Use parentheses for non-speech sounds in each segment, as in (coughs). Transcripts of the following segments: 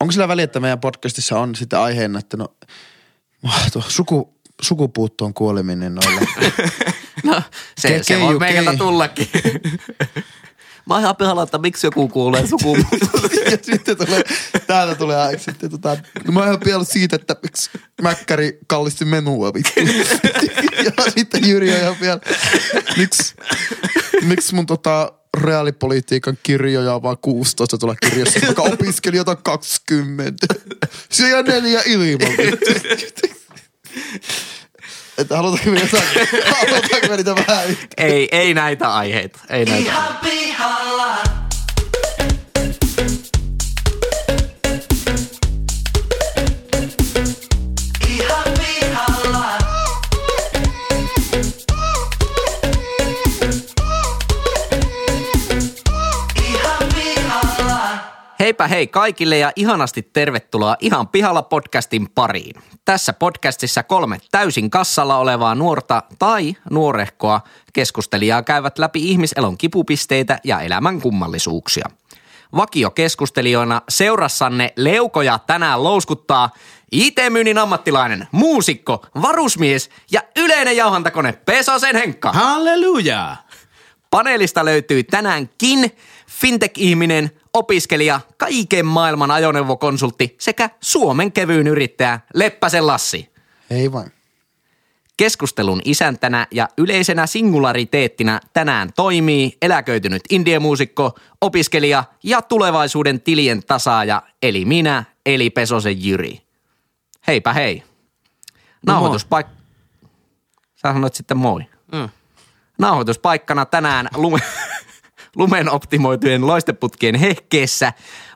onko sillä väliä, että meidän podcastissa on sitten aiheena, että no tuo suku, sukupuuttoon kuoleminen noille. (laughs) No, se, Ke- se voi meikältä kei. tullakin. (laughs) Mä oon ihan pihalla, että miksi joku kuulee sukupuuttoon. (laughs) ja sitten tulee, täältä tulee sitten tota, no mä oon vielä siitä, että miksi Mäkkäri kallisti menua vittu. ja sitten Jyri on ihan vielä, miksi, miksi mun tota reaalipolitiikan kirjoja on vaan 16 tuolla kirjassa, vaikka (laughs) opiskelijoita on 20. Se jää neljä ilman. Että halutaanko me jotain, halutaanko me niitä vähän ei, ei näitä aiheita. Ei näitä. Ihan pihalla. Heipä hei kaikille ja ihanasti tervetuloa Ihan pihalla podcastin pariin. Tässä podcastissa kolme täysin kassalla olevaa nuorta tai nuorehkoa keskustelijaa käyvät läpi ihmiselon kipupisteitä ja elämän kummallisuuksia. Vakio keskustelijoina seurassanne leukoja tänään louskuttaa IT-myynnin ammattilainen, muusikko, varusmies ja yleinen jauhantakone Pesosen Henkka. Halleluja! Paneelista löytyy tänäänkin fintech-ihminen, opiskelija, kaiken maailman ajoneuvokonsultti sekä Suomen kevyyn yrittäjä Leppäsen Lassi. Ei vain. Keskustelun isäntänä ja yleisenä singulariteettina tänään toimii eläköitynyt indiemuusikko, opiskelija ja tulevaisuuden tilien tasaaja eli minä, eli Pesosen Jyri. Heipä hei. Nauhoituspaikka... Sä sanoit sitten moi. Mm. Nauhoituspaikkana tänään lume, (laughs) lumen optimoitujen loisteputkien hehkeessä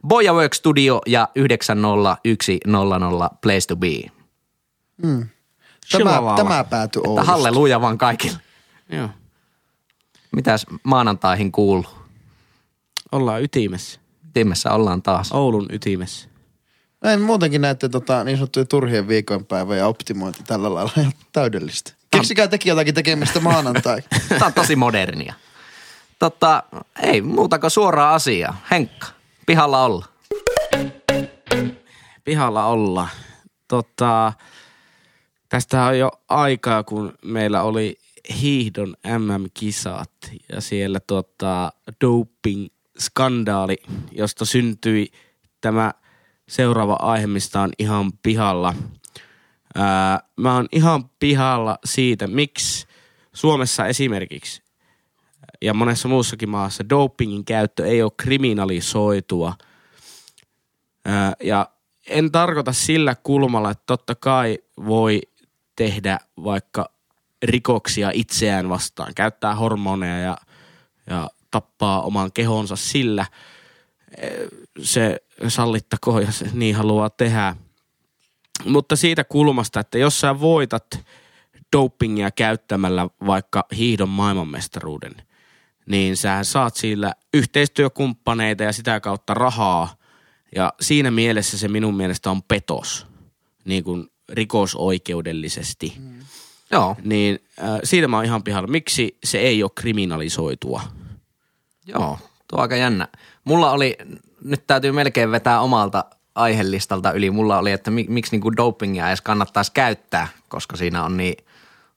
Boja Work Studio ja 90100 Place to Be. Tämä, Chihuahua. tämä päätyi Että Oulusta. halleluja vaan kaikille. Joo. Mitäs maanantaihin kuuluu? Ollaan ytimessä. Timessä ollaan taas. Oulun ytimessä. Näin muutenkin näette tota, niin sanottuja turhien viikonpäivä ja optimointi tällä lailla ihan täydellistä. Keksikää teki jotakin tekemistä maanantai. (laughs) Tämä on tosi modernia. Tota, ei muuta kuin suoraa asiaa. Henkka, pihalla olla. Pihalla ollaan. Tota, tästä on jo aikaa, kun meillä oli hiihdon MM-kisat ja siellä tota, doping-skandaali, josta syntyi tämä seuraava aihe, mistä on ihan pihalla. Ää, mä oon ihan pihalla siitä, miksi Suomessa esimerkiksi ja monessa muussakin maassa dopingin käyttö ei ole kriminalisoitua. Ää, ja en tarkoita sillä kulmalla, että totta kai voi tehdä vaikka rikoksia itseään vastaan, käyttää hormoneja ja, ja tappaa oman kehonsa sillä. Se sallittakoon, jos niin haluaa tehdä. Mutta siitä kulmasta, että jos sä voitat dopingia käyttämällä vaikka hiihdon maailmanmestaruuden, niin sä saat sillä yhteistyökumppaneita ja sitä kautta rahaa. Ja siinä mielessä se minun mielestä on petos, niin kuin rikosoikeudellisesti. Mm. Joo, Niin äh, siitä mä oon ihan pihalla. Miksi se ei ole kriminalisoitua? joo, tuo on aika jännä. Mulla oli, nyt täytyy melkein vetää omalta aihelistalta yli. Mulla oli, että mi, miksi niinku dopingia edes kannattaisi käyttää, koska siinä on niin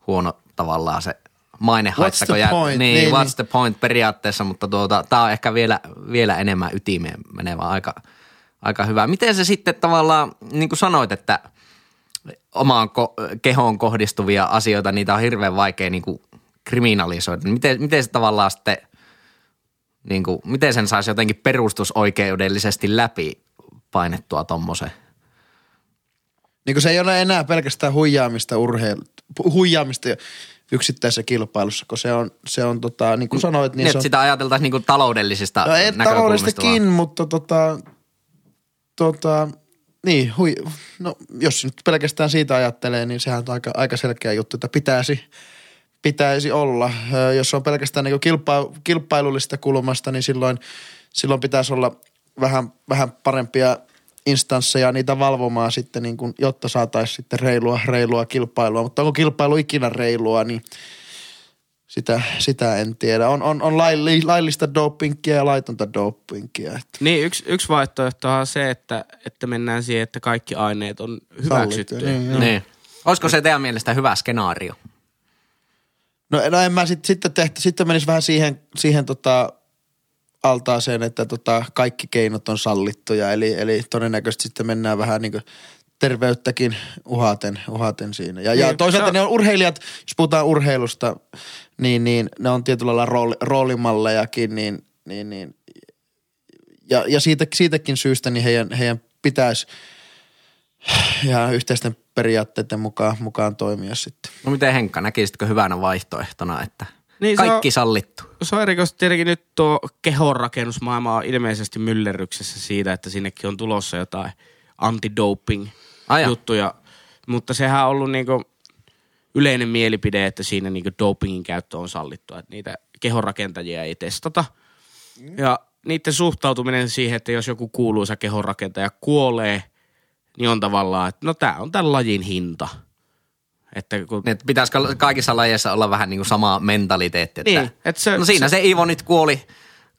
huono tavallaan se mainehaitta. What's the kun jää- point? Niin, Niin, what's niin. the point periaatteessa, mutta tuota, tämä on ehkä vielä, vielä enemmän ytimeen menevä aika, aika hyvä. Miten se sitten tavallaan, niin kuin sanoit, että omaan ko- kehoon kohdistuvia asioita, niitä on hirveän vaikea niin kuin kriminalisoida. Miten, miten se tavallaan sitten, niin kuin, miten sen saisi jotenkin perustusoikeudellisesti läpi painettua tommoseen? niin kuin se ei ole enää pelkästään huijaamista urheilu, huijaamista yksittäisessä kilpailussa, kun se on, se on tota, niin kuin sanoit, niin Niin, se on, sitä ajateltaisiin niin kuin taloudellisista no ei taloudellistakin, mutta tota, tota, niin, hui, no jos nyt pelkästään siitä ajattelee, niin sehän on aika, aika selkeä juttu, että pitäisi, pitäisi olla. Jos on pelkästään niin kilpa, kilpailullista kulmasta, niin silloin, silloin pitäisi olla vähän, vähän parempia instansseja niitä valvomaan sitten, niin kuin, jotta saataisiin sitten reilua, reilua kilpailua. Mutta onko kilpailu ikinä reilua, niin sitä, sitä en tiedä. On, on, on lailli, laillista dopingia ja laitonta dopingia. Että Niin, yksi, yksi vaihtoehto on se, että, että mennään siihen, että kaikki aineet on hyväksytty. Sallittu, niin. Niin. Olisiko se teidän mielestä hyvä skenaario? No, no en mä sit, sitten tehty, sitten menisi vähän siihen, siihen tota, altaaseen, että tota, kaikki keinot on sallittuja. Eli, eli todennäköisesti sitten mennään vähän niin kuin terveyttäkin uhaten, uhaten siinä. Ja, ja Niin, toisaalta se on- ne on urheilijat, jos puhutaan urheilusta, niin, niin ne on tietyllä lailla rooli, roolimallejakin, niin, niin, niin ja, ja siitä, siitäkin syystä niin heidän, heidän pitäisi ja yhteisten periaatteiden mukaan, mukaan toimia sitten. No miten Henkka, näkisitkö hyvänä vaihtoehtona, että Niin, kaikki on- sallittu? Se on erikoisesti tietenkin nyt tuo kehonrakennusmaailma on ilmeisesti myllerryksessä siitä, että sinnekin on tulossa jotain antidoping Ai jaa. juttuja. Mutta sehän on ollut niinku yleinen mielipide, että siinä niinku dopingin käyttö on sallittua, että niitä kehonrakentajia ei testata. Ja niiden suhtautuminen siihen, että jos joku kuuluisa kehonrakentaja kuolee, niin on tavallaan, että no tämä on tämän lajin hinta. Että kun Niin, että pitäisikö kaikissa lajeissa olla vähän niin kuin sama mentaliteetti? Että, Niin, että se- no siinä se, se- Iivo nyt kuoli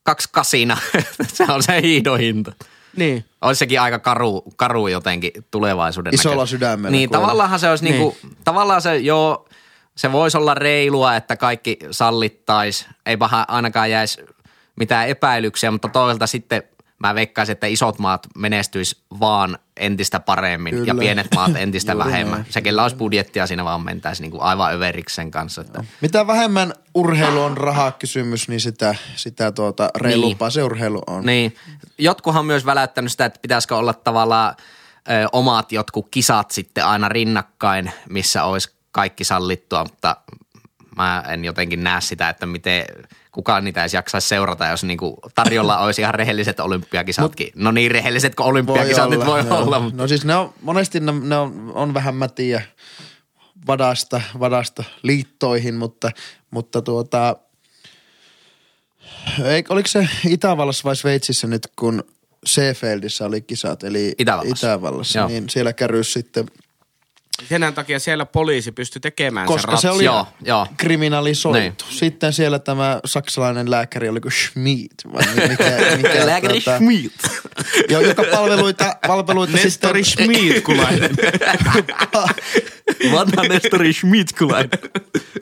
kaksi kasina. (laughs) se on se hiidohinta. Niin. Olisi sekin aika karu, karu jotenkin tulevaisuuden Isolla näkö- sydämellä Niin, kuolla. tavallaan se olisi niin. Niin. niinku, tavallaan se joo, se voisi olla reilua, että kaikki sallittaisi. Ei paha ainakaan jäisi mitään epäilyksiä, mutta toisaalta sitten mä veikkaisin, että isot maat menestyis vaan entistä paremmin ja Kyllä. pienet maat (laughs) entistä Juuri vähemmän. näin. Se, kellä olisi budjettia, siinä vaan mentäisi niinku aivan överiksi sen kanssa. Että. Mitä vähemmän urheilu on rahakysymys, niin sitä, sitä tuota reilumpaa Niin. se urheilu on. Niin. Jotkuhan on myös väläyttänyt sitä, että pitäisikö olla tavallaan ö, omat jotkut kisat sitten aina rinnakkain, missä olisi kaikki sallittua, mutta mä en jotenkin näe sitä, että miten kukaan niitä edes jaksaisi seurata, jos niinku tarjolla olisi ihan rehelliset olympiakisatkin. no niin rehelliset kuin olympiakisat nyt voi joo. olla, mutta No siis ne on, monesti ne, ne on, on vähän mätiä vadasta, vadasta liittoihin, mutta, mutta tuota, ei, oliko se Itävallassa vai Sveitsissä nyt, kun Seefeldissä oli kisat, eli Itävallassa. Itävallassa Joo. niin siellä kärrys sitten, Sen takia siellä poliisi pystyi tekemään koska sen se oli Joo, joo. kriminalisoitu. Niin. Sitten siellä tämä saksalainen lääkäri, oliko Schmid, vai mi- mikä, mikä (laughs) Lääkäri tuota, Schmidt. (laughs) jo- joka palveluita, palveluita Nestori sitten, Schmidkulainen. (laughs) Vanha Nestori Schmidt-kulainen.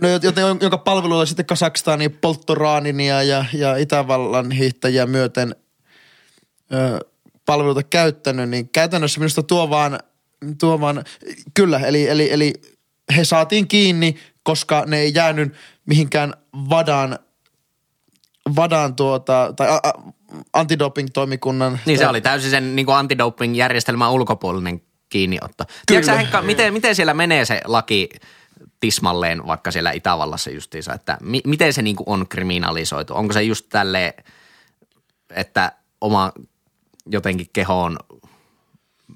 No, joten jonka palveluilla sitten Kasakstanin polttoraaninia ja, ja Itävallan hiihtäjiä myöten ö, palveluita käyttänyt, niin käytännössä minusta tuo vaan, tuo vaan kyllä, eli, eli, eli he saatiin kiinni, koska ne ei jäänyt mihinkään vadan, vadan tuota, tai a, a, antidoping-toimikunnan. Niin se oli täysin sen niin antidoping-järjestelmän ulkopuolinen kiinniotto. Tiedätkö Henkka, miten, miten siellä menee se laki tismalleen vaikka siellä Itävallassa justiinsa, että mi, miten se niin on kriminalisoitu? Onko se just tälleen, että oma jotenkin kehoon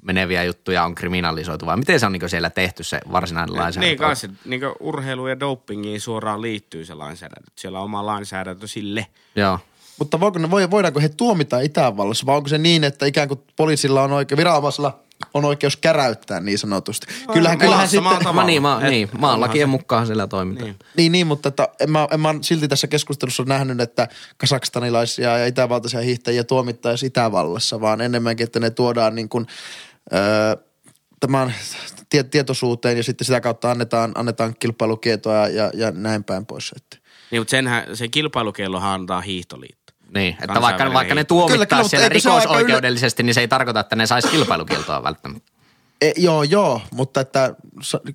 meneviä juttuja on kriminalisoitu vai miten se on niin siellä tehty se varsinainen lainsäädäntö? niin kanssa, niin urheilu ja dopingiin suoraan liittyy se lainsäädäntö. Siellä on oma lainsäädäntö sille. Joo. Mutta voiko voidaanko he tuomita Itävallassa vai onko se niin, että ikään kuin poliisilla on oikeus, viranomaisilla on oikeus käräyttää niin sanotusti? Kyllähän, kyllähän maan sitten, tavalla. Ma, niin, ma, Et- niin, maan lakien mukaan siellä toimitaan. Niin. niin, niin, mutta että en, mä, en mä silti tässä keskustelussa nähnyt, että kasakstanilaisia ja itävaltaisia hiihtäjiä tuomittaisiin Itävallassa, vaan enemmänkin, että ne tuodaan niin kuin, öö, tämän tie, tietoisuuteen ja sitten sitä kautta annetaan, annetaan kilpailukietoa ja, ja näin päin pois. Että. Niin, mutta senhän, sen kilpailukiellohan antaa hiihtoliitto. Niin, että vaikka, vaikka ne. Kyllä, tuomittaa kyllä, mutta siellä se rikosoikeudellisesti, niin se ei tarkoita, että ne saisi kilpailukieltoa välttämättä. E, joo, joo, mutta että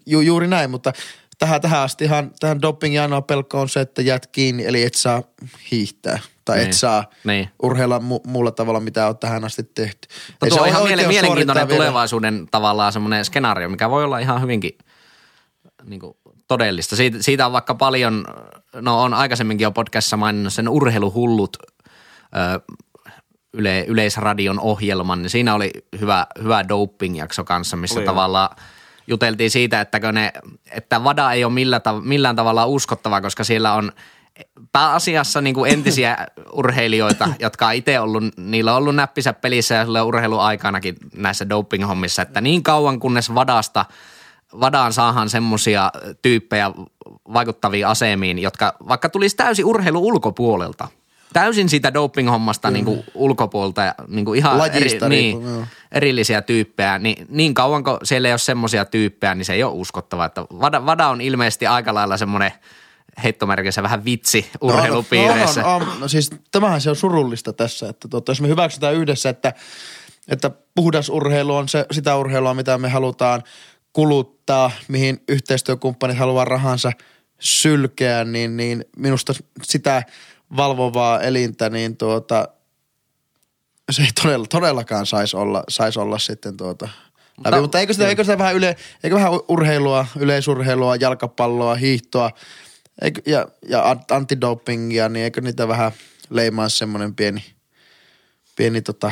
ju, juuri näin, mutta tähän, tähän astihan tähän dopingin ainoa pelko on se, että jäät kiinni, eli et saa hiihtää tai Niin. et saa Niin. urheilla mu- muulla tavalla, mitä on tähän asti tehty. No Ei tuo se on ihan ole miele- mielenkiintoinen vielä- tulevaisuuden tavallaan semmoinen skenaario, mikä voi olla ihan hyvinkin niin kuin, todellista. Siitä, siitä on vaikka paljon, no on aikaisemminkin jo podcastissa maininnut sen urheiluhullut ö, yle, Yleisradion ohjelman, niin siinä oli hyvä, hyvä doping-jakso kanssa, missä Oli tavallaan juteltiin siitä, että, ne, että VADA ei ole millään, millään tavalla uskottava, koska siellä on pääasiassa niin kuin entisiä urheilijoita, jotka on itse ollut, niillä on ollut näppisä pelissä ja silloin urheiluaikanakin näissä doping-hommissa, että niin kauan kunnes vadasta Vadaan saahan semmosia tyyppejä vaikuttaviin asemiin, jotka vaikka tulisi täysin urheilu ulkopuolelta, täysin siitä doping-hommasta niin kuin ulkopuolelta ja niin kuin ihan Lajista eri, riippuen, niin, joo. erillisiä tyyppejä, niin, niin kauan kun siellä ei ole semmoisia tyyppejä, niin se ei ole uskottava. Että Vada, Vada on ilmeisesti aika lailla semmoinen heittomerkissä vähän vitsi urheilupiireissä. No, on, on, on. no siis tämähän se on surullista tässä, että tuota, jos me hyväksytään yhdessä, että, että puhdas urheilu on se, sitä urheilua, mitä me halutaan kuluttaa, mihin yhteistyökumppanit haluaa rahansa sylkeä, niin, niin minusta sitä valvovaa elintä, niin tuota, se ei todella, todellakaan saisi olla, sais olla sitten tuota, läpi. Mutta- Mutta eikö sitä, eikö sitä vähän, yle, eikö vähän urheilua, yleisurheilua, jalkapalloa, hiihtoa eikö, ja, ja an- antidopingia, niin eikö niitä vähän leimaa semmoinen pieni, pieni tota,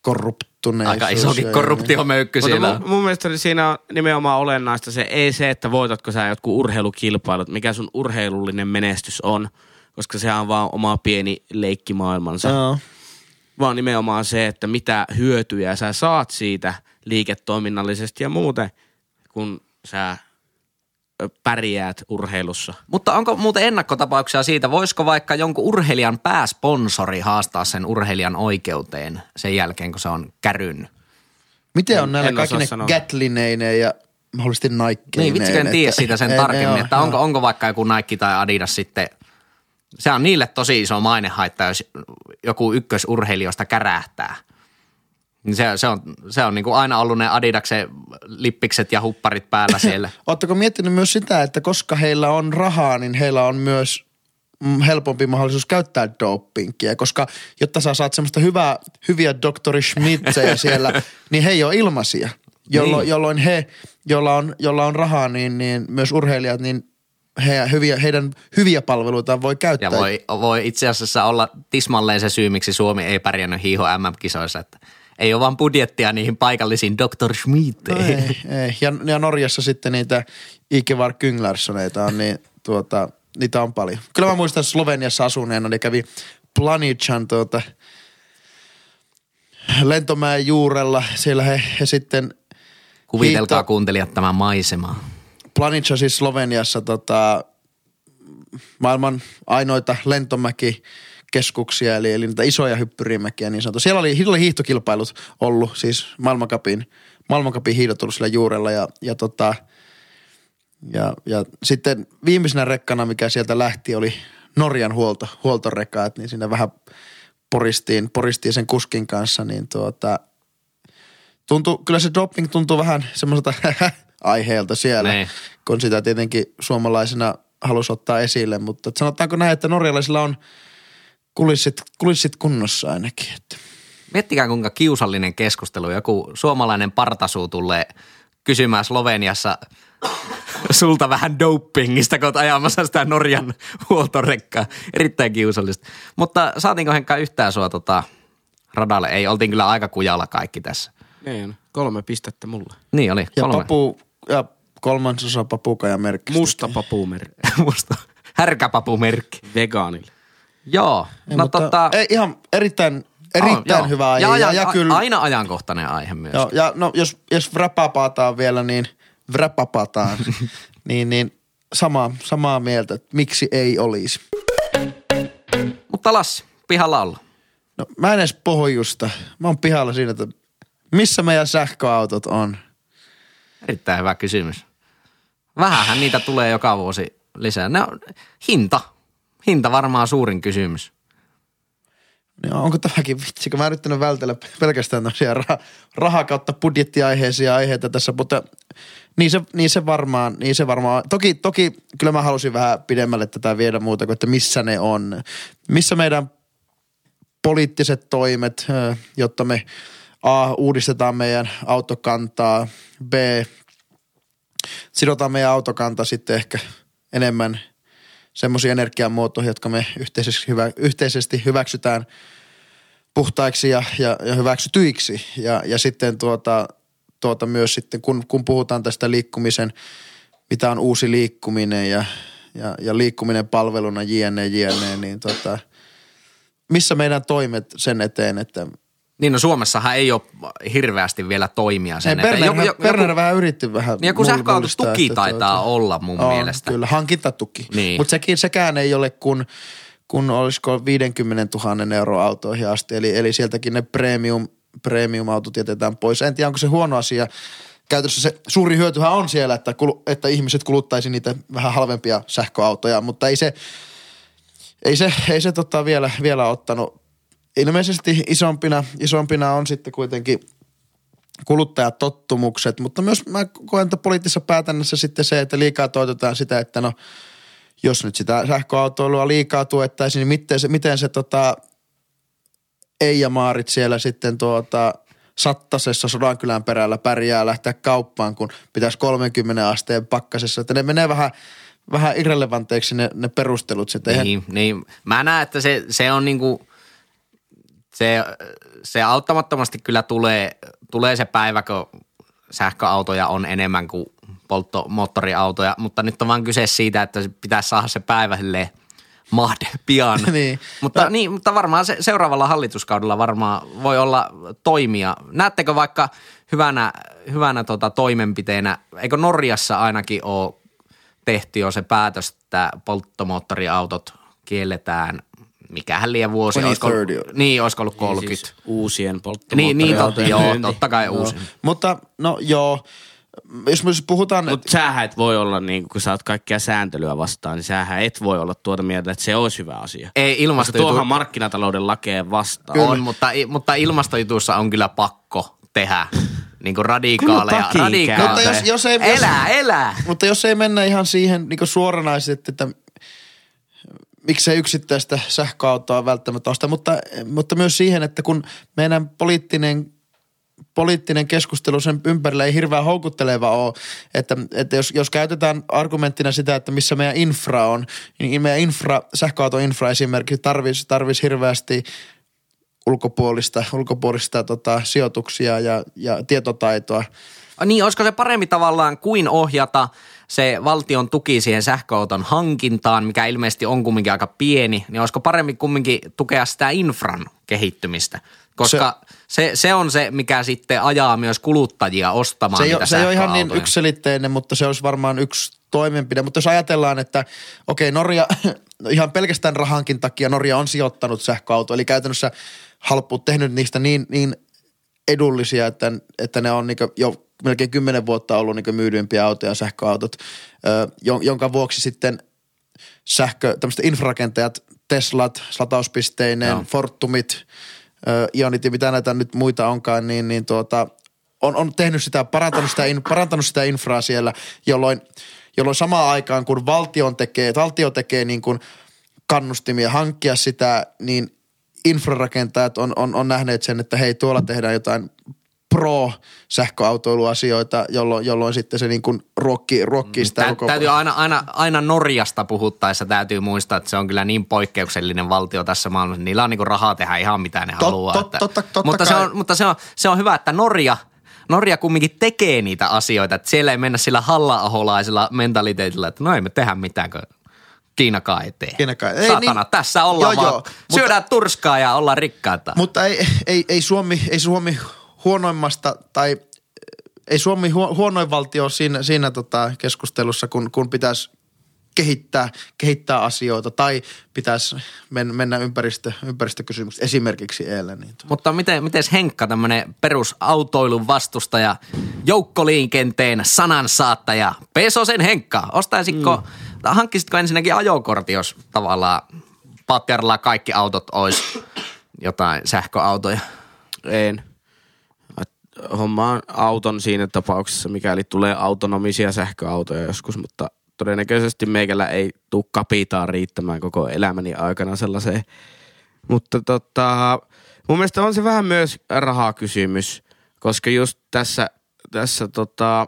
korruptuneisuus. Aika isokin ja- korruptiomöykky Mutta siellä on. mun, mun mielestä siinä on nimenomaan olennaista se, ei se, että voitatko sä jotkut urheilukilpailut, mikä sun urheilullinen menestys on, koska se on vaan oma pieni leikkimaailmansa. Joo. Vaan nimenomaan se, että mitä hyötyjä sä saat siitä liiketoiminnallisesti ja muuten, kun sä pärjäät urheilussa. Mutta onko muuten ennakkotapauksia siitä, voisiko vaikka jonkun urheilijan pääsponsori haastaa sen urheilijan oikeuteen sen jälkeen, kun se on käryn? Miten on En- näillä kaikki sanoa. ne Gatlineineen ja mahdollisesti Nikeineen? Niin, vitsikö en tiedä siitä sen tarkemmin, että onko, onko vaikka joku Nike tai Adidas sitten, se on niille tosi iso mainehaitta, jos joku ykkösurheilijoista kärähtää. Niin se, se on, se on niin kuin aina ollut ne Adidaksen lippikset ja hupparit päällä siellä. (laughs) Oletteko miettinyt myös sitä, että koska heillä on rahaa, niin heillä on myös mm, helpompi mahdollisuus käyttää dopingia, koska jotta sä saat semmoista hyvää, hyviä Dr. Schmidtsejä (laughs) siellä, niin he ei ole ilmaisia. Jolloin, Niin. jolloin he, jolla on, jolla on rahaa, niin, niin myös urheilijat, niin he, hyviä, heidän hyviä palveluitaan voi käyttää. Ja voi, voi itse asiassa olla tismalleen se syy, miksi Suomi ei pärjännyt hiiho MM-kisoissa, että ei ole vaan budjettia niihin paikallisiin Dr. No Schmidteihin. ei, ei. Ja, ja Norjassa sitten niitä Ikevar Kynglarssoneita on, niin tuota, niitä on paljon. Kyllä mä muistan Sloveniassa asuneena, niin kävi Planitsan tuota, lentomäen juurella. Siellä he, he sitten, Kuvitelkaa Hiihto- kuuntelijat tämä maisema. Planitsa siis Sloveniassa tota, maailman ainoita lentomäki keskuksia, eli, eli niitä isoja hyppyrimäkiä niin sanottu. Siellä oli, oli hiihtokilpailut ollut, siis maailmankapin, maailmankapin hiidot ollut sillä juurella ja, ja, tota, ja, ja sitten viimeisenä rekkana, mikä sieltä lähti, oli Norjan huolto, huoltorekka, että niin siinä vähän poristiin, poristiin sen kuskin kanssa, niin tuota, tuntuu, kyllä se doping tuntuu vähän semmoiselta (laughs) aiheelta siellä, Niin. kun sitä tietenkin suomalaisena halusi ottaa esille, mutta sanotaanko näin, että norjalaisilla on kulissit, kulissit kunnossa ainakin. Että. Miettikää kuinka kiusallinen keskustelu. Joku suomalainen partasuu tulee kysymään Sloveniassa (coughs) sulta vähän dopingista, kun oot ajamassa sitä Norjan huoltorekkaa. Erittäin kiusallista. Mutta saatiinko Henkka yhtään sua tota radalle? Ei, oltiin kyllä aika kujalla kaikki tässä. Niin, kolme pistettä mulle. Niin oli, Ja, kolme. papu, ja kolmasosa papukaja merkki. Musta papumerkki. (laughs) Musta härkäpapumerkki. Vegaanille. Joo, Ei, no mutta, tota... ei, ihan erittäin, erittäin joo. hyvä aihe. Ja, Ja, ajan, ja, kyllä, aina ajankohtainen aihe myös. joo, ja no, jos, jos vräpapataan vielä, niin vräpapataan, (laughs) niin, niin sama, samaa mieltä, että miksi ei olisi. Mutta Lassi, pihalla olla. No mä en edes pohjusta. Mä oon pihalla siinä, että missä meidän sähköautot on. Erittäin hyvä kysymys. Vähähän niitä tulee joka vuosi lisää. Ne on, hinta. Hinta varmaan suurin kysymys. Niin onko tämäkin vitsi, kun mä yrittänyt vältellä pelkästään tämmöisiä rah- raha kautta budjettiaiheisia aiheita tässä, mutta niin se, niin se varmaan, niin se varmaan. Toki, toki kyllä mä halusin vähän pidemmälle tätä viedä muuta kuin, että missä ne on. Missä meidän poliittiset toimet, jotta me A, uudistetaan meidän autokantaa, B, sidotaan meidän autokanta sitten ehkä enemmän semmoisia energiamuotoja, jotka me yhteisesti, hyvä, yhteisesti hyväksytään puhtaiksi ja, ja, ja hyväksytyiksi. Ja, ja sitten tuota, tuota myös sitten, kun, kun puhutaan tästä liikkumisen, mitä on uusi liikkuminen ja, ja, ja liikkuminen palveluna jne, jne, niin tota, missä meidän toimet sen eteen, että Niin no Suomessahan ei ole hirveästi vielä toimia sen. Ei, Berner, joku, joku, Berner joku, vähän yritti vähän joku mul- sähköautotuki taitaa tuota- olla mun on, mielestä. Kyllä, hankintatuki. Niin. Mutta sekin, sekään ei ole kun, kun olisiko 50 000 euro autoihin asti. Eli, eli sieltäkin ne premium, premium-autot jätetään pois. En tiedä, onko se huono asia. Käytännössä se suuri hyötyhän on siellä, että, kulu, että ihmiset kuluttaisi niitä vähän halvempia sähköautoja, mutta ei se, ei se, ei se tota vielä, vielä ottanut. Ilmeisesti isompina, isompina on sitten kuitenkin kuluttajatottumukset, mutta myös mä koen, että poliittisessa päätännässä sitten se, että liikaa toitotaan sitä, että no jos nyt sitä sähköautoilua liikaa tuettaisiin, niin miten se, miten se tota, Eija Maarit siellä sitten tuota, Sattasessa Sodankylän perällä pärjää lähteä kauppaan, kun pitäisi 30 asteen pakkasessa. Että ne menee vähän, vähän irrelevanteiksi ne, ne perustelut. Sitten. Niin, niin. Mä näen, että se, se on niinku, se, se auttamattomasti kyllä tulee, tulee se päivä, kun sähköautoja on enemmän kuin polttomoottoriautoja, mutta nyt on vaan kyse siitä, että pitäisi saada se päivä silleen mahde pian. (laughs) Niin. Mutta, niin, mutta varmaan se, seuraavalla hallituskaudella varmaan voi olla toimia. Näettekö vaikka hyvänä, hyvänä tota toimenpiteenä, eikö Norjassa ainakin ole tehty jo se päätös, että polttomoottoriautot kielletään, mikähän liian vuosi, olisiko, 2030. niin, olisiko ollut 30. Niin siis uusien Niin, niin totta, polttomoottoriautojen joo, totta kai uusi. Mutta no joo, jos me siis puhutaan, Mutta sähän et voi olla, niin kun sä oot kaikkea sääntelyä vastaan, niin sähän et voi olla tuota mieltä, että se olisi hyvä asia. Ei Koska ilmastojutu, tuohan markkinatalouden lakeen vastaan. on, mutta, mutta ilmastojutussa on kyllä pakko tehdä niin kuin radikaaleja. Kyllä radikaaleja. Mutta jos- jos ei- jos- elää, elää. Mutta jos ei mennä ihan siihen niin suoranaisesti, että miksei yksittäistä sähköautoa välttämättä osta, mutta, mutta myös siihen, että kun meidän poliittinen poliittinen keskustelu sen ympärillä ei hirveän houkutteleva ole, että, että jos, jos käytetään argumenttina sitä, että missä meidän infra on, niin meidän infra, sähköautoinfra esimerkiksi tarvisi, tarvisi hirveästi ulkopuolista, ulkopuolista tota, sijoituksia ja, ja tietotaitoa. Niin, olisiko se parempi tavallaan kuin ohjata se valtion tuki siihen sähköauton hankintaan, mikä ilmeisesti on kumminkin aika pieni, niin olisiko parempi kumminkin tukea sitä infran kehittymistä? Koska se, se, se on se, mikä sitten ajaa myös kuluttajia ostamaan Se ei, niitä ole, se ei ole ihan niin yksilitteinen, mutta se olisi varmaan yksi toimenpide. Mutta jos ajatellaan, että okei Norja, no (clears throat) ihan pelkästään rahankin takia Norja on sijoittanut sähköauto, eli käytännössä halppuut tehnyt niistä niin, niin edullisia, että, että ne on niin jo melkein kymmenen vuotta ollut niin myydyimpiä autoja sähköautot, jonka vuoksi sitten sähkö, tämmöiset infrarakentajat, Teslat, latauspisteineen, Joo. Fortumit, Ionit ja mitä näitä nyt muita onkaan, niin, niin tuota, on, on tehnyt sitä, parantanut sitä, in, parantanut sitä infraa siellä, jolloin, jolloin samaan aikaan kun valtion tekee, valtio tekee niin kuin kannustimia hankkia sitä, niin infrarakentajat on, on, on nähneet sen, että hei tuolla tehdään jotain pro-sähköautoiluasioita, jolloin, jolloin sitten se niin kuin ruokkii, ruokkii sitä Tä, koko... täytyy aina, aina, aina Norjasta puhuttaessa täytyy muistaa, että se on kyllä niin poikkeuksellinen valtio tässä maailmassa. Niillä on niinku rahaa tehdä ihan mitä ne Tot- haluaa. tot- että, totta- totta mutta, se on, mutta se on, se on hyvä, että Norja, Norja kumminkin tekee niitä asioita. Että siellä ei mennä sillä halla-aholaisella mentaliteetillä, että no ei me tehdä mitään, kun Kiinakaan ei tee. Kiinakaan- ei Satana, niin- tässä ollaan Joo, vaan. joo, mutta- Syödään turskaa ja ollaan rikkaita. Mutta ei, ei, ei, Suomi, ei Suomi huonoimmasta tai ei Suomi huo- huonoin valtio siinä, siinä tota keskustelussa, kun, kun pitäisi kehittää, kehittää asioita tai pitäisi men, mennä ympäristö, ympäristökysymykset esimerkiksi eellä. Niin Mutta miten, miten Henkka, tämmöinen perusautoilun vastustaja, joukkoliikenteen sanansaattaja, Pesosen Henkka, ostaisitko, mm. Hankkisitko ensinnäkin ajokortti, jos tavallaan Patjarilla kaikki autot olisi jotain sähköautoja? En. Hommaan auton siinä tapauksessa, mikäli tulee autonomisia sähköautoja joskus, mutta todennäköisesti meikällä ei tule kapitaa riittämään koko elämäni aikana sellaiseen. Mutta tota, mun mielestä on se vähän myös rahakysymys, koska just tässä, tässä tota,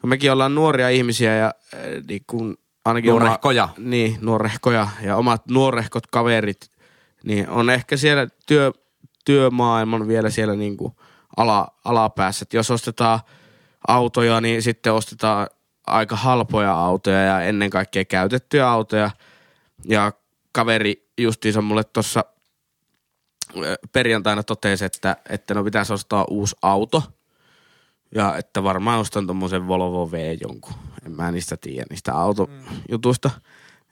kun mekin ollaan nuoria ihmisiä ja äh, niin kun ainakin oma- Nuorehkoja. niin, nuorehkoja ja omat nuorehkot kaverit, niin on ehkä siellä työ, työmaailman vielä siellä niin kuin ala, alapäässä. Et jos ostetaan autoja, niin sitten ostetaan aika halpoja autoja ja ennen kaikkea käytettyjä autoja. Ja kaveri justiinsa mulle tuossa perjantaina totesi, että, että no pitäisi ostaa uusi auto. Ja että varmaan ostan tommosen Volvo V jonkun. En mä niistä tiedä, niistä autojutuista.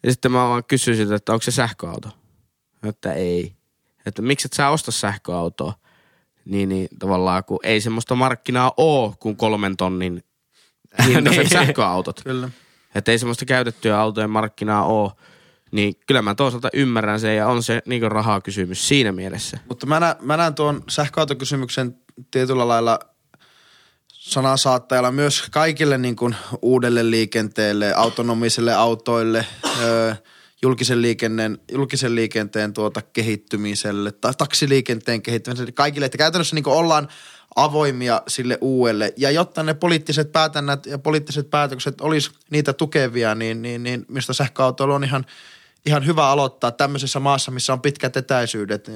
Ja sitten mä vaan kysyin siltä, että onko se sähköauto. Että ei. Että miksi et sä osta sähköautoa? Niin, niin tavallaan, kun ei semmoista markkinaa oo kuin kolmen tonnin hintaiset Niin. (laughs) sähköautot. Kyllä. Että ei semmoista käytettyä autojen markkinaa oo. Niin kyllä mä toisaalta ymmärrän sen ja on se niin rahaa kysymys siinä mielessä. Mutta mä näen, mä näen tuon sähköautokysymyksen tietyllä lailla sanasaattajalla myös kaikille niin kuin uudelle liikenteelle, autonomiselle autoille, öö, julkisen, liikenteen, julkisen liikenteen tuota kehittymiselle tai taksiliikenteen kehittymiselle, kaikille, että käytännössä niin kuin ollaan avoimia sille uudelle. Ja jotta ne poliittiset päätännät ja poliittiset päätökset olisi niitä tukevia, niin, niin, niin mistä sähköautoilu on ihan, ihan hyvä aloittaa tämmöisessä maassa, missä on pitkät etäisyydet,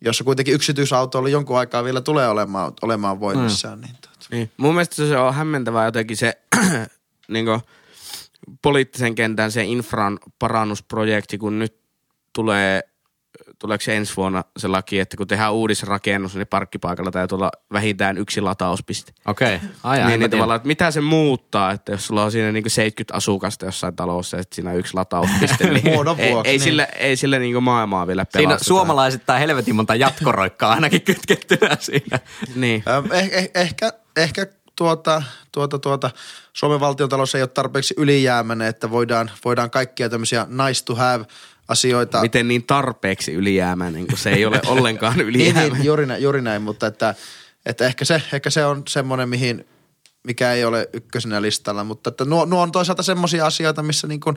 jossa kuitenkin yksityisautoilu jonkun aikaa vielä tulee olemaan, olemaan voimissaan. Mm. Niin, tuota. Niin. Mun mielestä se on hämmentävää jotenkin se (clears throat) niin poliittisen kentän se infran parannusprojekti, kun nyt tulee, tuleeko se ensi vuonna se laki, että kun tehdään uudisrakennus, niin parkkipaikalla täytyy olla vähintään yksi latauspiste. Okei. Okay. Ai, niin, niin tavallaan, että mitä se muuttaa, että jos sulla on siinä niin 70 asukasta jossain talossa, että siinä on yksi latauspiste, (laughs) niin Muodon ei, vuoksi, ei, niin. sille, ei sille niin maailmaa vielä pelasteta. Siinä suomalaiset tai helvetin monta jatkoroikkaa ainakin (laughs) kytkettynä siinä. Niin. Ö, Eh, eh, ehkä, ehkä tuota, tuota, tuota, Suomen valtiontalous ei ole tarpeeksi ylijäämäinen, että voidaan, voidaan kaikkia tämmöisiä nice to have asioita. Miten niin tarpeeksi ylijäämäinen, kun se ei ole (laughs) ollenkaan niin, ylijäämäinen. niin, juuri, näin, juuri näin, mutta että, että ehkä, se, ehkä se on semmoinen, mihin, mikä ei ole ykkösenä listalla, mutta että nuo, nuo on toisaalta semmoisia asioita, missä niin kuin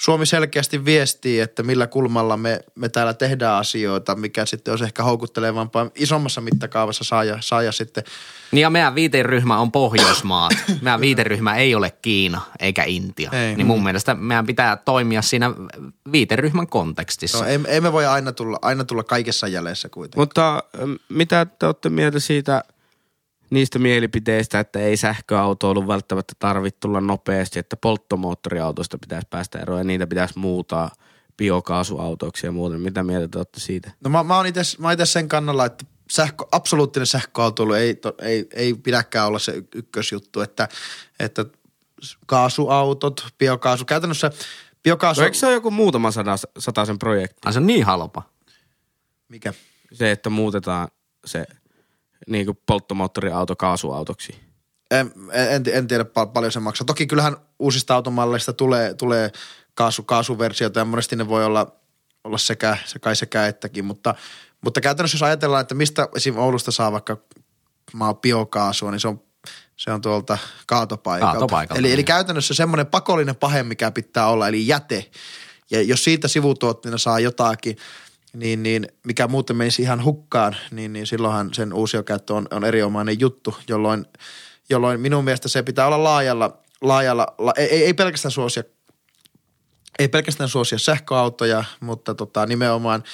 Suomi selkeästi viestii, että millä kulmalla me, me täällä tehdään asioita, mikä sitten olisi ehkä houkuttelevampaa isommassa mittakaavassa saaja, saaja sitten. Niin ja meidän viiteryhmä on Pohjoismaat. (coughs) Meidän viiteryhmä ei ole Kiina eikä Intia. Ei. Niin mun mielestä meidän pitää toimia siinä viiteryhmän kontekstissa. No, ei, ei me voi aina tulla, aina tulla kaikessa jäljessä kuitenkin. Mutta mitä te olette mieltä siitä niistä mielipiteistä, että ei sähköautoilu välttämättä tarvitse tulla nopeasti, että polttomoottoriautoista pitäisi päästä eroon ja niitä pitäisi muuttaa biokaasuautoiksi ja muuten. Mitä mieltä te olette siitä? No mä, mä oon itse sen kannalla, että sähkö, absoluuttinen sähköautoilu ei, to, ei, ei pidäkään olla se ykkösjuttu, että, että kaasuautot, biokaasu, käytännössä biokaasu, No, eikö se ole joku muutama sada, sataisen projekti? Ai se on niin halpa. mikä? Se, että muutetaan se niin kuin polttomoottoriauto kaasuautoksi. En, en, en tiedä pal- paljon se maksaa. Toki kyllähän uusista automalleista tulee, tulee kaasu, kaasuversioita ja monesti ne voi olla, olla sekä, sekä, sekä ettäkin, mutta, mutta käytännössä jos ajatellaan, että mistä esim. Oulusta saa vaikka maa biokaasua, niin se on, se on tuolta kaatopaikalta. Kaatopaikalta, eli, eli niin. käytännössä semmoinen pakollinen pahe, mikä pitää olla, eli jäte. Ja jos siitä sivutuotteena saa jotakin, niin, niin mikä muuten menisi ihan hukkaan, niin, niin silloinhan sen uusiokäyttö on, on erinomainen juttu, jolloin, jolloin minun mielestä se pitää olla laajalla, laajalla la, ei, ei, ei pelkästään suosia ei pelkästään suosia sähköautoja, mutta tota, nimenomaan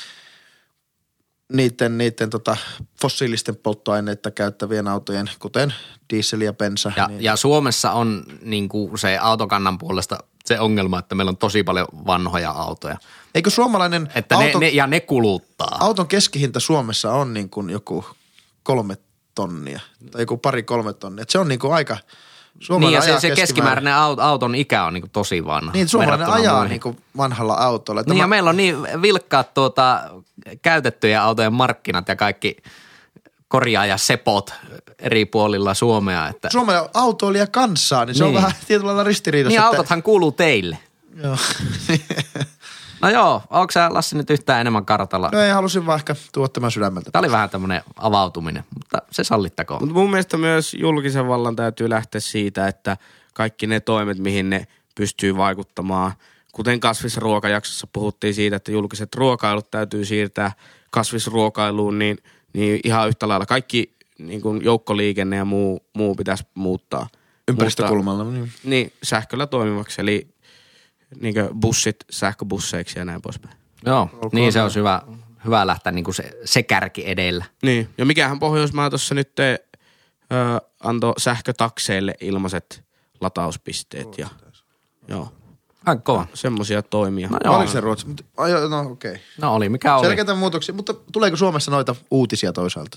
niiden, niiden tota, fossiilisten polttoaineita käyttävien autojen, kuten diesel ja bensa. Ja, niin, ja Suomessa on niin kuin se autokannan puolesta se ongelma, että meillä on tosi paljon vanhoja autoja. Eikö suomalainen Että auto, ne, ne, ja ne kuluttaa. auton keskihinta Suomessa on niin kuin joku kolme tonnia tai joku pari kolme tonnia. Et se on niin kuin aika, Niin suomalainen ja se, se keskimääräinen au- auton ikä on niin kuin tosi vanha. Niin, suomalainen ajaa muihin. niin kuin vanhalla autolla. Niin ja meillä on niin vilkkaat tuota, käytettyjä autojen markkinat ja kaikki korjaaja sepot eri puolilla Suomea. Että, Suomen autoilija kansaa, niin se on Niin. vähän tietyllä lailla ristiriidassa. niin että- autothan kuuluu teille. Joo. (laughs) No joo, onko sä Lassi nyt yhtään enemmän kartalla? no ei, halusin vaan ehkä tuoda tämän sydämeltä. Tämä oli vähän tämmöinen avautuminen, mutta se sallittakoon. Mutta mun mielestä myös julkisen vallan täytyy lähteä siitä, että kaikki ne toimet, mihin ne pystyy vaikuttamaan, kuten kasvisruokajaksossa puhuttiin siitä, että julkiset ruokailut täytyy siirtää kasvisruokailuun, niin, niin ihan yhtä lailla kaikki niin kuin joukkoliikenne ja muu, muu pitäisi muuttaa. Ympäristökulmalla. Niin. Muuttaa, niin, sähköllä toimivaksi, eli niin bussit sähköbusseiksi ja näin poispäin. Joo, niin se on hyvä, hyvä lähteä niin kuin se, se kärki edellä. Niin, ja mikähän Pohjoismaa tuossa nyt te, ö, antoi sähkötakseille ilmaiset latauspisteet. Ja, joo. Aika kova. semmosia toimia. No Joo. Oliko se Ruotsi? Mut- No okei. Okay. No oli, mikä oli. Selkeitä muutoksia, mutta tuleeko Suomessa noita uutisia toisaalta?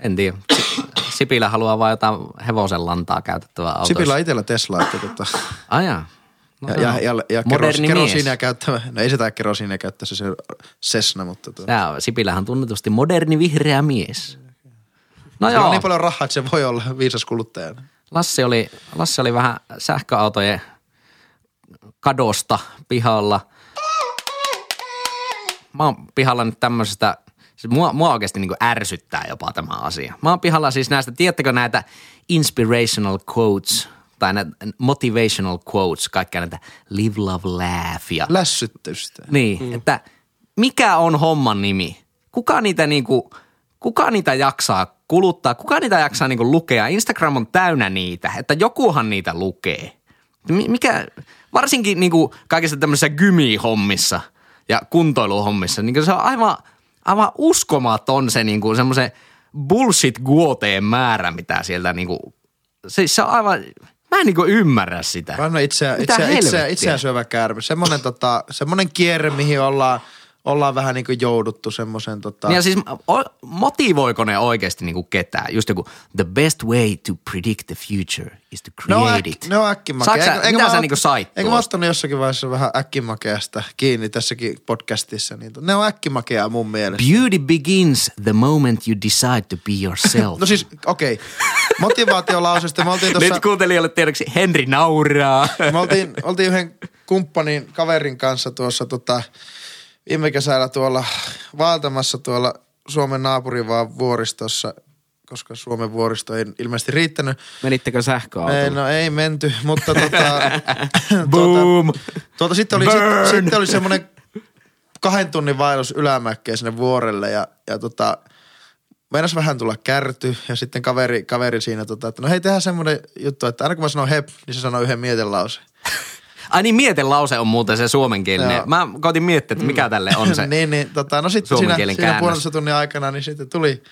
En tiedä. Si- Sipilä haluaa vaan jotain hevosen lantaa käytettävää autossa. Sipilä on itsellä Tesla, että tota, (laughs) Ai jaa. No ja, joo. ja, ja, ja keros, Moderni kerosiinia mies. käyttävä, no ei se tää kerosiinia käyttää, se, se Cessna, mutta tota, Tää, Sipilähän on tunnetusti moderni vihreä mies. No Sillä on joo, niin paljon rahaa, että se voi olla viisas kuluttaja. Lassi oli, Lassi oli vähän sähköautojen kadosta pihalla. Mä oon pihalla nyt tämmöisestä, siis mua, mua oikeasti niin ärsyttää jopa tämä asia. Mä oon pihalla siis näistä, tiedättekö näitä inspirational quotes tai näitä motivational quotes, kaikkia näitä live, love, laugh ja Lässytystä. niin, mm. että mikä on homman nimi? Kuka niitä niinku, kuka niitä jaksaa kuluttaa? Kuka niitä jaksaa niinku lukea? Instagram on täynnä niitä, että jokuhan niitä lukee. Mi- Mikä, varsinkin niinku kaikissa tämmöisissä gymi-hommissa ja kuntoiluhommissa, niin se on aivan, aivan uskomaton se niinku semmoisen bullshit-guoteen määrä, mitä sieltä niinku, se, se on aivan, mä en niinku ymmärrä sitä. Itseä, Mitä itseä, itseä, helvettiä? itseään syövä käärme. Semmonen, tota, semmonen kierre, mihin ollaan, ollaan vähän niin kuin jouduttu semmoisen tota... Niin ja siis o, motivoiko ne oikeasti niinku ketään? Just joku, the best way to predict the future is to create äk, it. ne on äkkimakea. Sä, mitä sä niinku sait Eikö mä ottanut jossakin vaiheessa vähän äkkimakeasta kiinni tässäkin podcastissa? Niin ne on äkkimakeaa mun mielestä. Beauty begins the moment you decide to be yourself. (laughs) No siis, okei. Okay. Motivaatiolausesta me oltiin tuossa... Nyt kuuntelijoille tiedoksi, Henri nauraa. Me oltiin, oltiin yhden kumppanin, kaverin kanssa tuossa tota, viime kesällä tuolla vaeltamassa tuolla Suomen naapurivaan vuoristossa, koska Suomen vuoristo ei ilmeisesti riittänyt. Menittekö sähköautolla? Ei, no ei menty, mutta tota, (laughs) Boom. tuota, tuota sitten oli, Burn. sit, sitten oli semmoinen kahden tunnin vaellus ylämäkkeen sinne vuorelle ja, ja tota, meinas vähän tulla kärty ja sitten kaveri, kaveri siinä, tota, että no hei tehdään semmoinen juttu, että aina kun mä sanon hep, niin se sanoo yhden mietelause. Ai niin, mietelause on muuten se suomenkielinen. Joo. Mä koitin miettiä, että mikä tälle on se. (laughs) niin, niin, tota, no sitten suomen siinä, siinä puolentoista tunnin aikana, niin sitten tuli,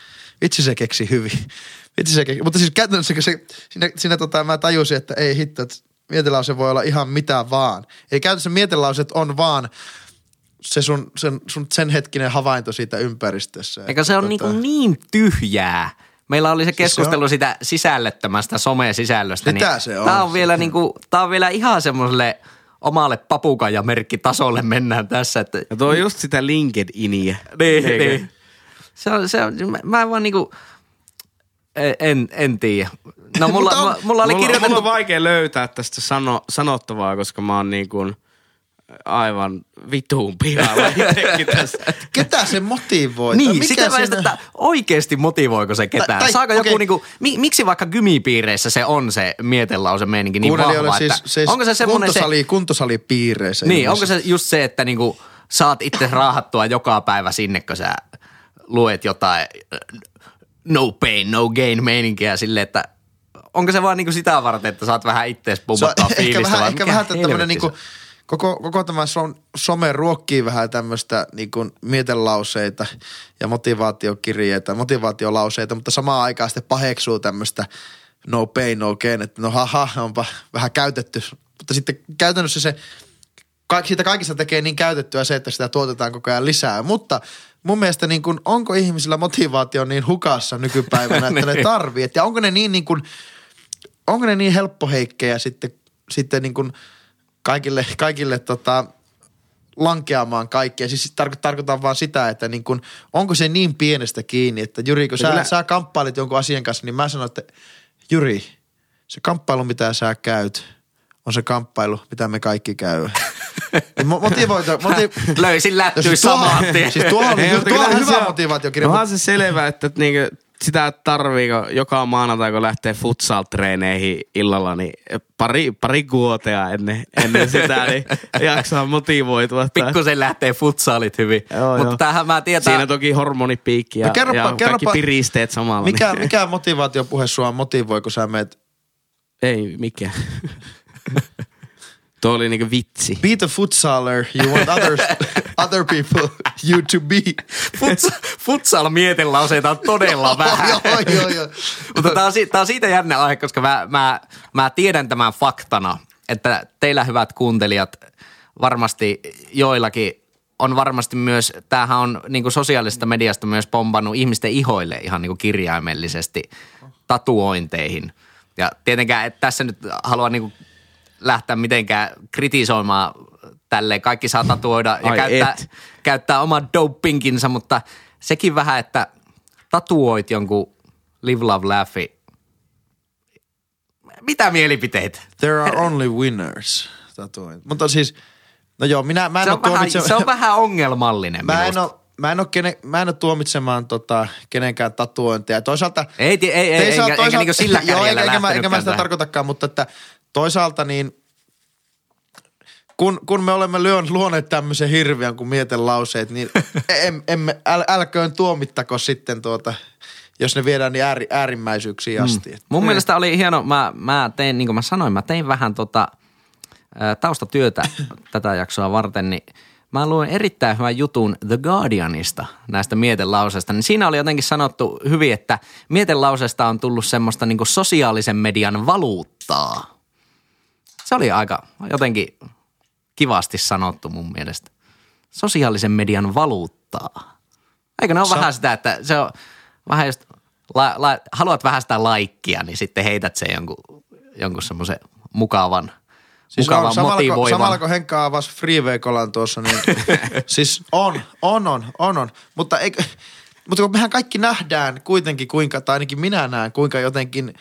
vitsi se keksi hyvin. (laughs) Vitsi se keksi. Mutta siis käytännössä se, siinä, siinä tota, mä tajusin, että ei hitto, että mietelause voi olla ihan mitä vaan. Eli käytännössä mietelauset on vaan se sun, sen, sun sen hetkinen havainto siitä ympäristössä. Eikä se on Tota, niinku niin tyhjää. Meillä oli se keskustelu on- sitä sisällöttömästä some-sisällöstä. Mitä niin se on? Tää on vielä, niinku, tää on vielä ihan semmoiselle omalle papukajamerkkitasolle mennään tässä. Että, Ja tuo on just sitä LinkedIniä. niin, Eikö? niin. Se on, se on, mä, en vaan niinku, en, en tiedä. No (laughs) mulla, mulla, mulla oli mulla, kirjoitettu, mulla on vaikea löytää tästä sano, sanottavaa, koska mä oon niin kuin aivan vituun pihalla (laughs) itsekin tässä. Ketä se motivoi? Niin, mikä sitä siinä- että oikeasti motivoiko se ketään? Tai- tai- Saako joku okei. niinku, mi, miksi vaikka gymipiireissä se on se mietelause meininki niin vahva, siis, että siis onko se semmoinen se, kuntosali, kuntosalipiireissä. niin, onko se just se, että niinku saat itse raahattua joka päivä sinne, kun sä luet jotain no pain, no gain meininkiä silleen, että onko se vaan niinku sitä varten, että saat vähän ittees Se on pumputtaa ehkä fiilistä vähän, vai ehkä vähän tämmöinen niinku, se? Koko, koko tämä som, some ruokkii vähän tämmöistä niinku mietelauseita ja motivaatiokirjeitä, motivaatiolauseita, mutta samaan aikaan sitten paheksuu tämmöistä no pain, no gain, että no haha, onpa vähän käytetty. Mutta sitten käytännössä se, siitä kaikista tekee niin käytettyä se, että sitä tuotetaan koko ajan lisää. Mutta mun mielestä niin kun, onko ihmisillä motivaatio niin hukassa nykypäivänä, että ne (laughs) Niin. tarvii? Ja onko ne niin, niin kun, onko ne niin helppoheikkejä sitten, sitten niin kuin kaikille, kaikille tota, lankeamaan kaikkea. Siis tarko- tarkoitan vaan sitä, että niin kun, onko se niin pienestä kiinni, että Jyri, kun sä, kyllä- sä kamppailit jonkun asian kanssa, niin mä sanon, että Jyri, se kamppailu, mitä sä käyt, on se kamppailu, mitä me kaikki käy. (laughs) Mo- Motivoita, moti- Löysin lättyä siis tuohon, saman tien. siis tuohon, Ei, tuohon, mutta tuohon on hyvä se on- motivaatiokirja. Onhan se selvä, että et niinku, sitä tarviiko joka maanantai, kun lähtee futsal-treeneihin illalla, niin pari, pari kuotea ennen, ennen sitä, niin (laughs) jaksaa motivoitua. Pikkusen lähtee futsaalit hyvin. Joo, Mutta joo. tämähän mä tietää. Siinä toki hormonipiikki ja, No kerropa- ja kaikki kerropa- piristeet samalla. mikä, niin. mikä motivaatiopuhe sua motivoi, kun sä meet Ei mikään. (laughs) Tuo oli niinku vitsi. Be the futsaler you want others, (laughs) other people you to be. Futsal, futsal-mietelauseita on todella vähän. joo, joo, joo. Mutta tää on, tää on siitä jännä aihe, koska mä, mä, mä tiedän tämän faktana, että teillä hyvät kuuntelijat varmasti joillakin on varmasti myös, tämähän on niin kuin sosiaalisesta mediasta myös pompannut ihmisten ihoille ihan niin kuin kirjaimellisesti tatuointeihin. Ja tietenkään, että tässä nyt halua niin kuin lähteä mitenkään kritisoimaan tälle Kaikki saa tatuoida ja Ai käyttää, et. käyttää oman dopinginsa, mutta sekin vähän, että tatuoit jonkun live, love, laughi. Mitä mielipiteitä? There are only winners. Tatuoin. Mutta siis, no joo, minä, mä en Se on, vähän, tuomitse... se on vähän ongelmallinen Mä en ole, mä en ole, kene, mä en ole tuomitsemaan tota, kenenkään tatuointeja. Toisaalta... Ei, ti- ei, ei, toisaalta- eikä, eikä niinku sillä (laughs) joo, kärjellä eikä, eikä, mä, sitä tähän. tarkoitakaan, mutta että toisaalta niin kun, kun me olemme lyön, luoneet tämmöisen hirviön kuin mietelauseet, niin (laughs) em, emme, äl, älköön tuomittako sitten tuota, jos ne viedään niin ääri, äärimmäisyyksiin asti. Mm. Mun mielestä oli hieno, mä, mä tein, niin kuin mä sanoin, mä tein vähän tota, ä, taustatyötä (laughs) tätä jaksoa varten, niin mä luin erittäin hyvän jutun The Guardianista näistä mietelauseista. Niin siinä oli jotenkin sanottu hyvin, että mietelauseesta on tullut semmoista niin sosiaalisen median valuuttaa. Se oli aika jotenkin kivasti sanottu mun mielestä. Sosiaalisen median valuuttaa. Eikö ne ole Sa- vähän sitä, että se on vähän just, la, la, haluat vähän sitä laikkia, niin sitten heität sen jonkun, jonkun semmoisen mukavan, Siis mukavan on, samalla, kun, motivoivan. samalla kun Henkka avasi freewakeolan tuossa, niin (laughs) siis on, on, on, on, on. Mutta, eikö, mutta kun mehän kaikki nähdään kuitenkin kuinka, tai ainakin minä näen, kuinka jotenkin,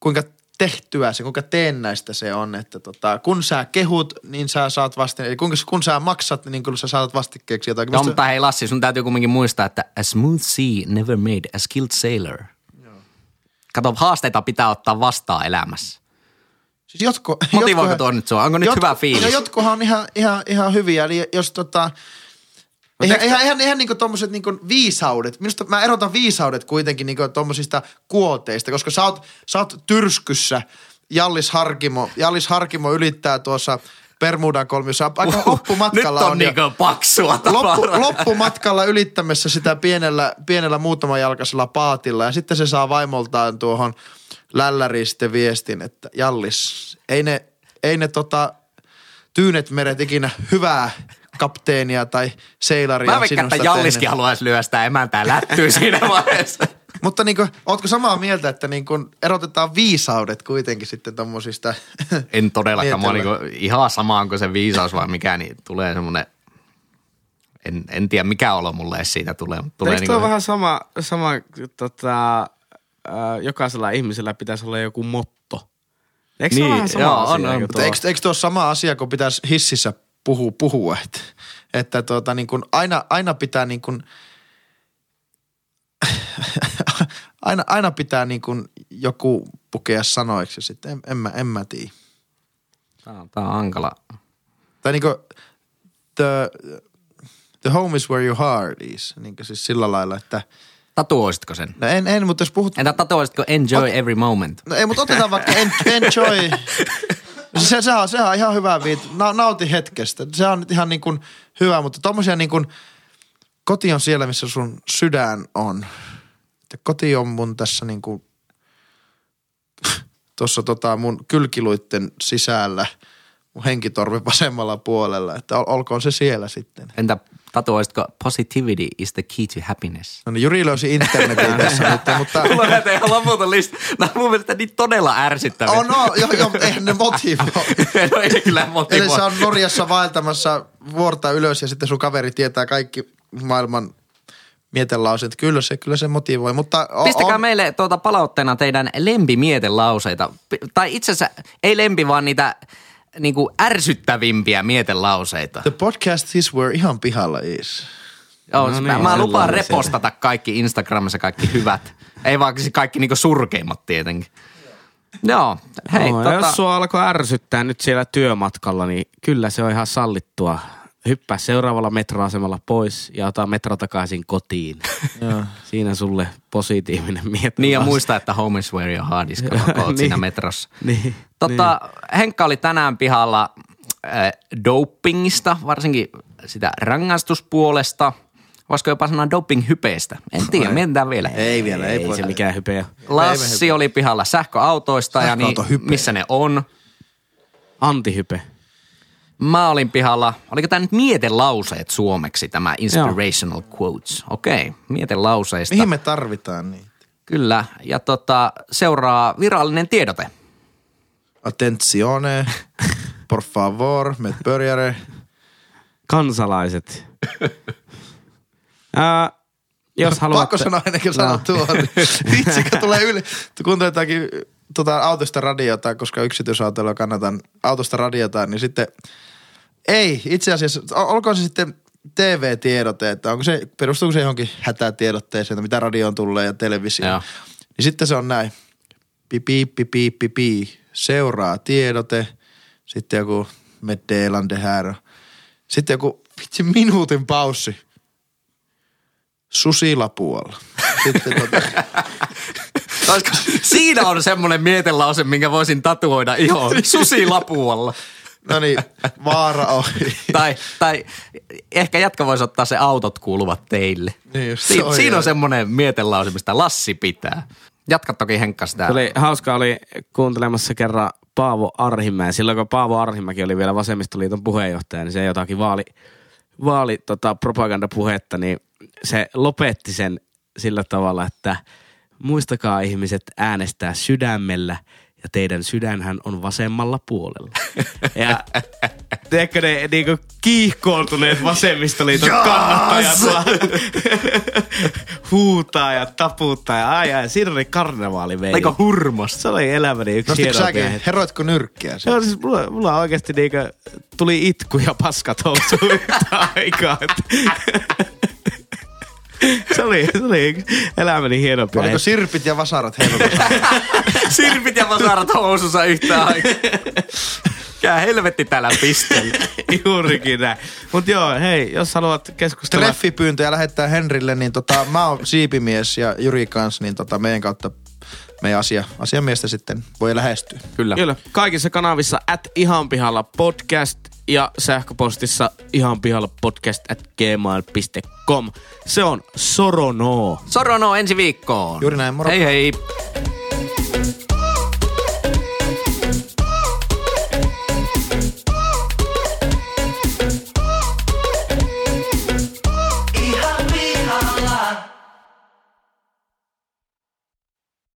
kuinka tehtyä se, kuinka teennäistä se on, että tota, kun sä kehut, niin sä saat vastin, eli kun, kun sä maksat, niin kyllä sä saat vastikkeeksi jotakin. No, mutta hei Lassi, sun täytyy kumminkin muistaa, että a smooth sea never made a skilled sailor. Kato, haasteita pitää ottaa vastaan elämässä. Siis jotko, Motivoiko jotkohan- tuo nyt sua? Onko nyt jotko- hyvä fiilis? No jotkohan on ihan, ihan, ihan hyviä, eli jos tota... Eihän, eihän, eihän, eihän niinku tommoset niinku viisaudet, minusta mä erotan viisaudet kuitenkin niinku tommosista kuoteista, koska sä oot, sä oot tyrskyssä, Jallis Harkimo, Jallis Harkimo ylittää tuossa Bermudan kolmiossa, aika loppumatkalla Nyt on, on, niinku jo- paksua Loppu, loppumatkalla ylittämässä sitä pienellä, pienellä muutamajalkaisella paatilla. Ja sitten se saa vaimoltaan tuohon lälläriin sitten viestin, että Jallis, ei ne, ei ne tota, tyynet meret ikinä hyvää kapteenia tai seilaria Mä veikkaan, että Jalliskin tehnyt. haluaisi lyödä sitä emäntää lättyä (laughs) siinä vaiheessa. Mutta niinku, ootko samaa mieltä, että niinku erotetaan viisaudet kuitenkin sitten tommosista? En todellakaan, mä Mietellä. niinku ihan sama, onko se viisaus vai mikä, niin tulee semmoinen, en, en tiedä mikä olo mulle edes siitä tulee. mutta tulee Eikö niinku, tuo vähän sama, sama tota, äh, jokaisella ihmisellä pitäisi olla joku motto? Eikö se Niin, ole vähän sama joo, asia? on, on, eikö mutta eikö, eikö tuo ole sama asia, kun pitäisi hississä puhua, puhua että, että tuota, niin kuin aina, aina pitää niin kuin, (laughs) aina, aina pitää niin kuin joku pukea sanoiksi sitten en, en, mä, en mä tiedä. Tää on, tää on hankala. Tai niin kuin the, the home is where your heart is, niin kuin siis sillä lailla, että Tatuoisitko sen? no en, en mutta jos puhut, Entä tatuoisitko enjoy every moment? no ei, mutta otetaan vaikka en, (laughs) enjoy, se, se, on, se on ihan hyvä viit. Na, nauti hetkestä. Se on ihan niin kuin hyvä, mutta tommosia niin kuin, koti on siellä, missä sun sydän on. Ja koti on mun tässä niin kuin, (laughs) tuossa tota mun kylkiluitten sisällä, mun henkitorvi (laughs) vasemmalla puolella, että ol, olkoon se siellä sitten. Entä tatuoisitko positivity is the key to happiness? No niin, Juri löysi (laughs) internetin tässä nyt, mutta... Mulla on näitä ihan loputon lista. Nämä on mun mielestä niin todella ärsyttäviä. On, no, joo, joo, mutta eihän ne motivoi. (laughs) no ei kyllä Eli motivoi. sä on Norjassa vaeltamassa vuorta ylös ja sitten sun kaveri tietää kaikki maailman mietelauseet. Kyllä se, kyllä se motivoi, mutta o- Pistäkää on, meille tuota palautteena teidän lempimietelauseita. Tai itse asiassa ei lempi, vaan niitä niinku ärsyttävimpiä mietelauseita. The podcast is where ihan pihalla is. Joo, No no niin, mä lupaan repostata kaikki Instagramissa kaikki hyvät. ei vaan kaikki niinku surkeimmat tietenkin. Joo, hei, no, tota, Jos sua alkoi ärsyttää nyt siellä työmatkalla, niin kyllä se on ihan sallittua. Hyppää seuraavalla metroasemalla pois ja ota metro takaisin kotiin. (laughs) Siinä sulle positiivinen mietintö. Niin ja muista, että home is where your heart is, kun (laughs) Niin. siinä metrossa. Niin, Tota, Henkka oli tänään pihalla äh, dopingista, varsinkin sitä rangaistuspuolesta. Voisiko jopa sanoa doping-hypeestä? En tiedä, mietitään vielä. Ei vielä, ei, Ei voi. se mikään hypeä. Lassi oli pihalla sähköautoista ja niin, Sähköautohype. missä ne on. Antihype. Mä olin pihalla, oliko tämä nyt mietelauseet suomeksi, tämä inspirational quotes? Okei, okay, mietelauseista. Mihin me tarvitaan niin? Kyllä, ja tota, seuraa virallinen tiedote. Attenzione, por favor, med börjare. Kansalaiset. (laughs) Ää, jos haluatte... Pakko sanoa ennen kuin sanot No. tuon. Vitsi, kun tulee yli. Kuuntelee jotakin tota, autosta radiota, koska yksityisautoilla kannatan autosta radiota, niin sitten ei, itse asiassa, ol- olkoon se sitten TV-tiedote, että onko se, perustuuko se johonkin hätätiedotteeseen, että mitä radioon tulee ja televisio. Joo. Niin sitten se on näin. Pipi, pipi, pipi, seuraa tiedote, sitten joku meddelande här. Sitten joku vitsi minuutin paussi. Susilapualla. Sitten tota, (laughs) Olisiko, siinä on semmoinen mietelause, minkä voisin tatuoida ihoon. Susi lapualla. no niin, vaara ohi. tai, tai ehkä jatka voisi ottaa se autot kuuluvat teille. Niin just, si- oi, siinä on semmoinen mietelause, mistä Lassi pitää. Jatka toki Henkka sitä. Oli hauska oli kuuntelemassa kerran Paavo Arhimäen. Silloin kun Paavo Arhimäki oli vielä Vasemmistoliiton puheenjohtaja, niin se jotakin vaali, vaali tota, propagandapuhetta, niin se lopetti sen sillä tavalla, että muistakaa ihmiset äänestää sydämellä ja teidän sydänhän on vasemmalla puolella. (laughs) Ja tiedätkö ne niinku kiihkoontuneet vasemmistoliiton kannattajat vaan (laughs) huutaa ja taputtaa ja ai ai, siinä oli karnevaali meillä. Aika hurmosta. Se oli elämäni yksi Nostitko säkin, heroitko nyrkkiä? Joo, siis mulla, mulla oikeasti niinku tuli itku ja paskat housuun yhtä (laughs) aikaa. Se oli, se oli elämäni hienompia Oliko sirpit ja vasarat heilutussa? (laughs) Sirpit ja vasarat housussa yhtä aikaa. Kää helvetti täällä pisteellä. Juurikin näin. Mut joo, hei, jos haluat keskustella... Treffipyyntöjä lähettää Henrille, niin tota, mä oon siipimies ja Juri kanssa, niin tota, meidän kautta meidän asia, asiamiestä sitten voi lähestyä. Kyllä. Kyllä, kaikissa kanavissa at ihan pihalla podcast ja sähköpostissa ihan pihalla podcast at gmail.com. Se on Soronoo. Sorono ensi viikkoon. Juuri näin, moro. Hei hei.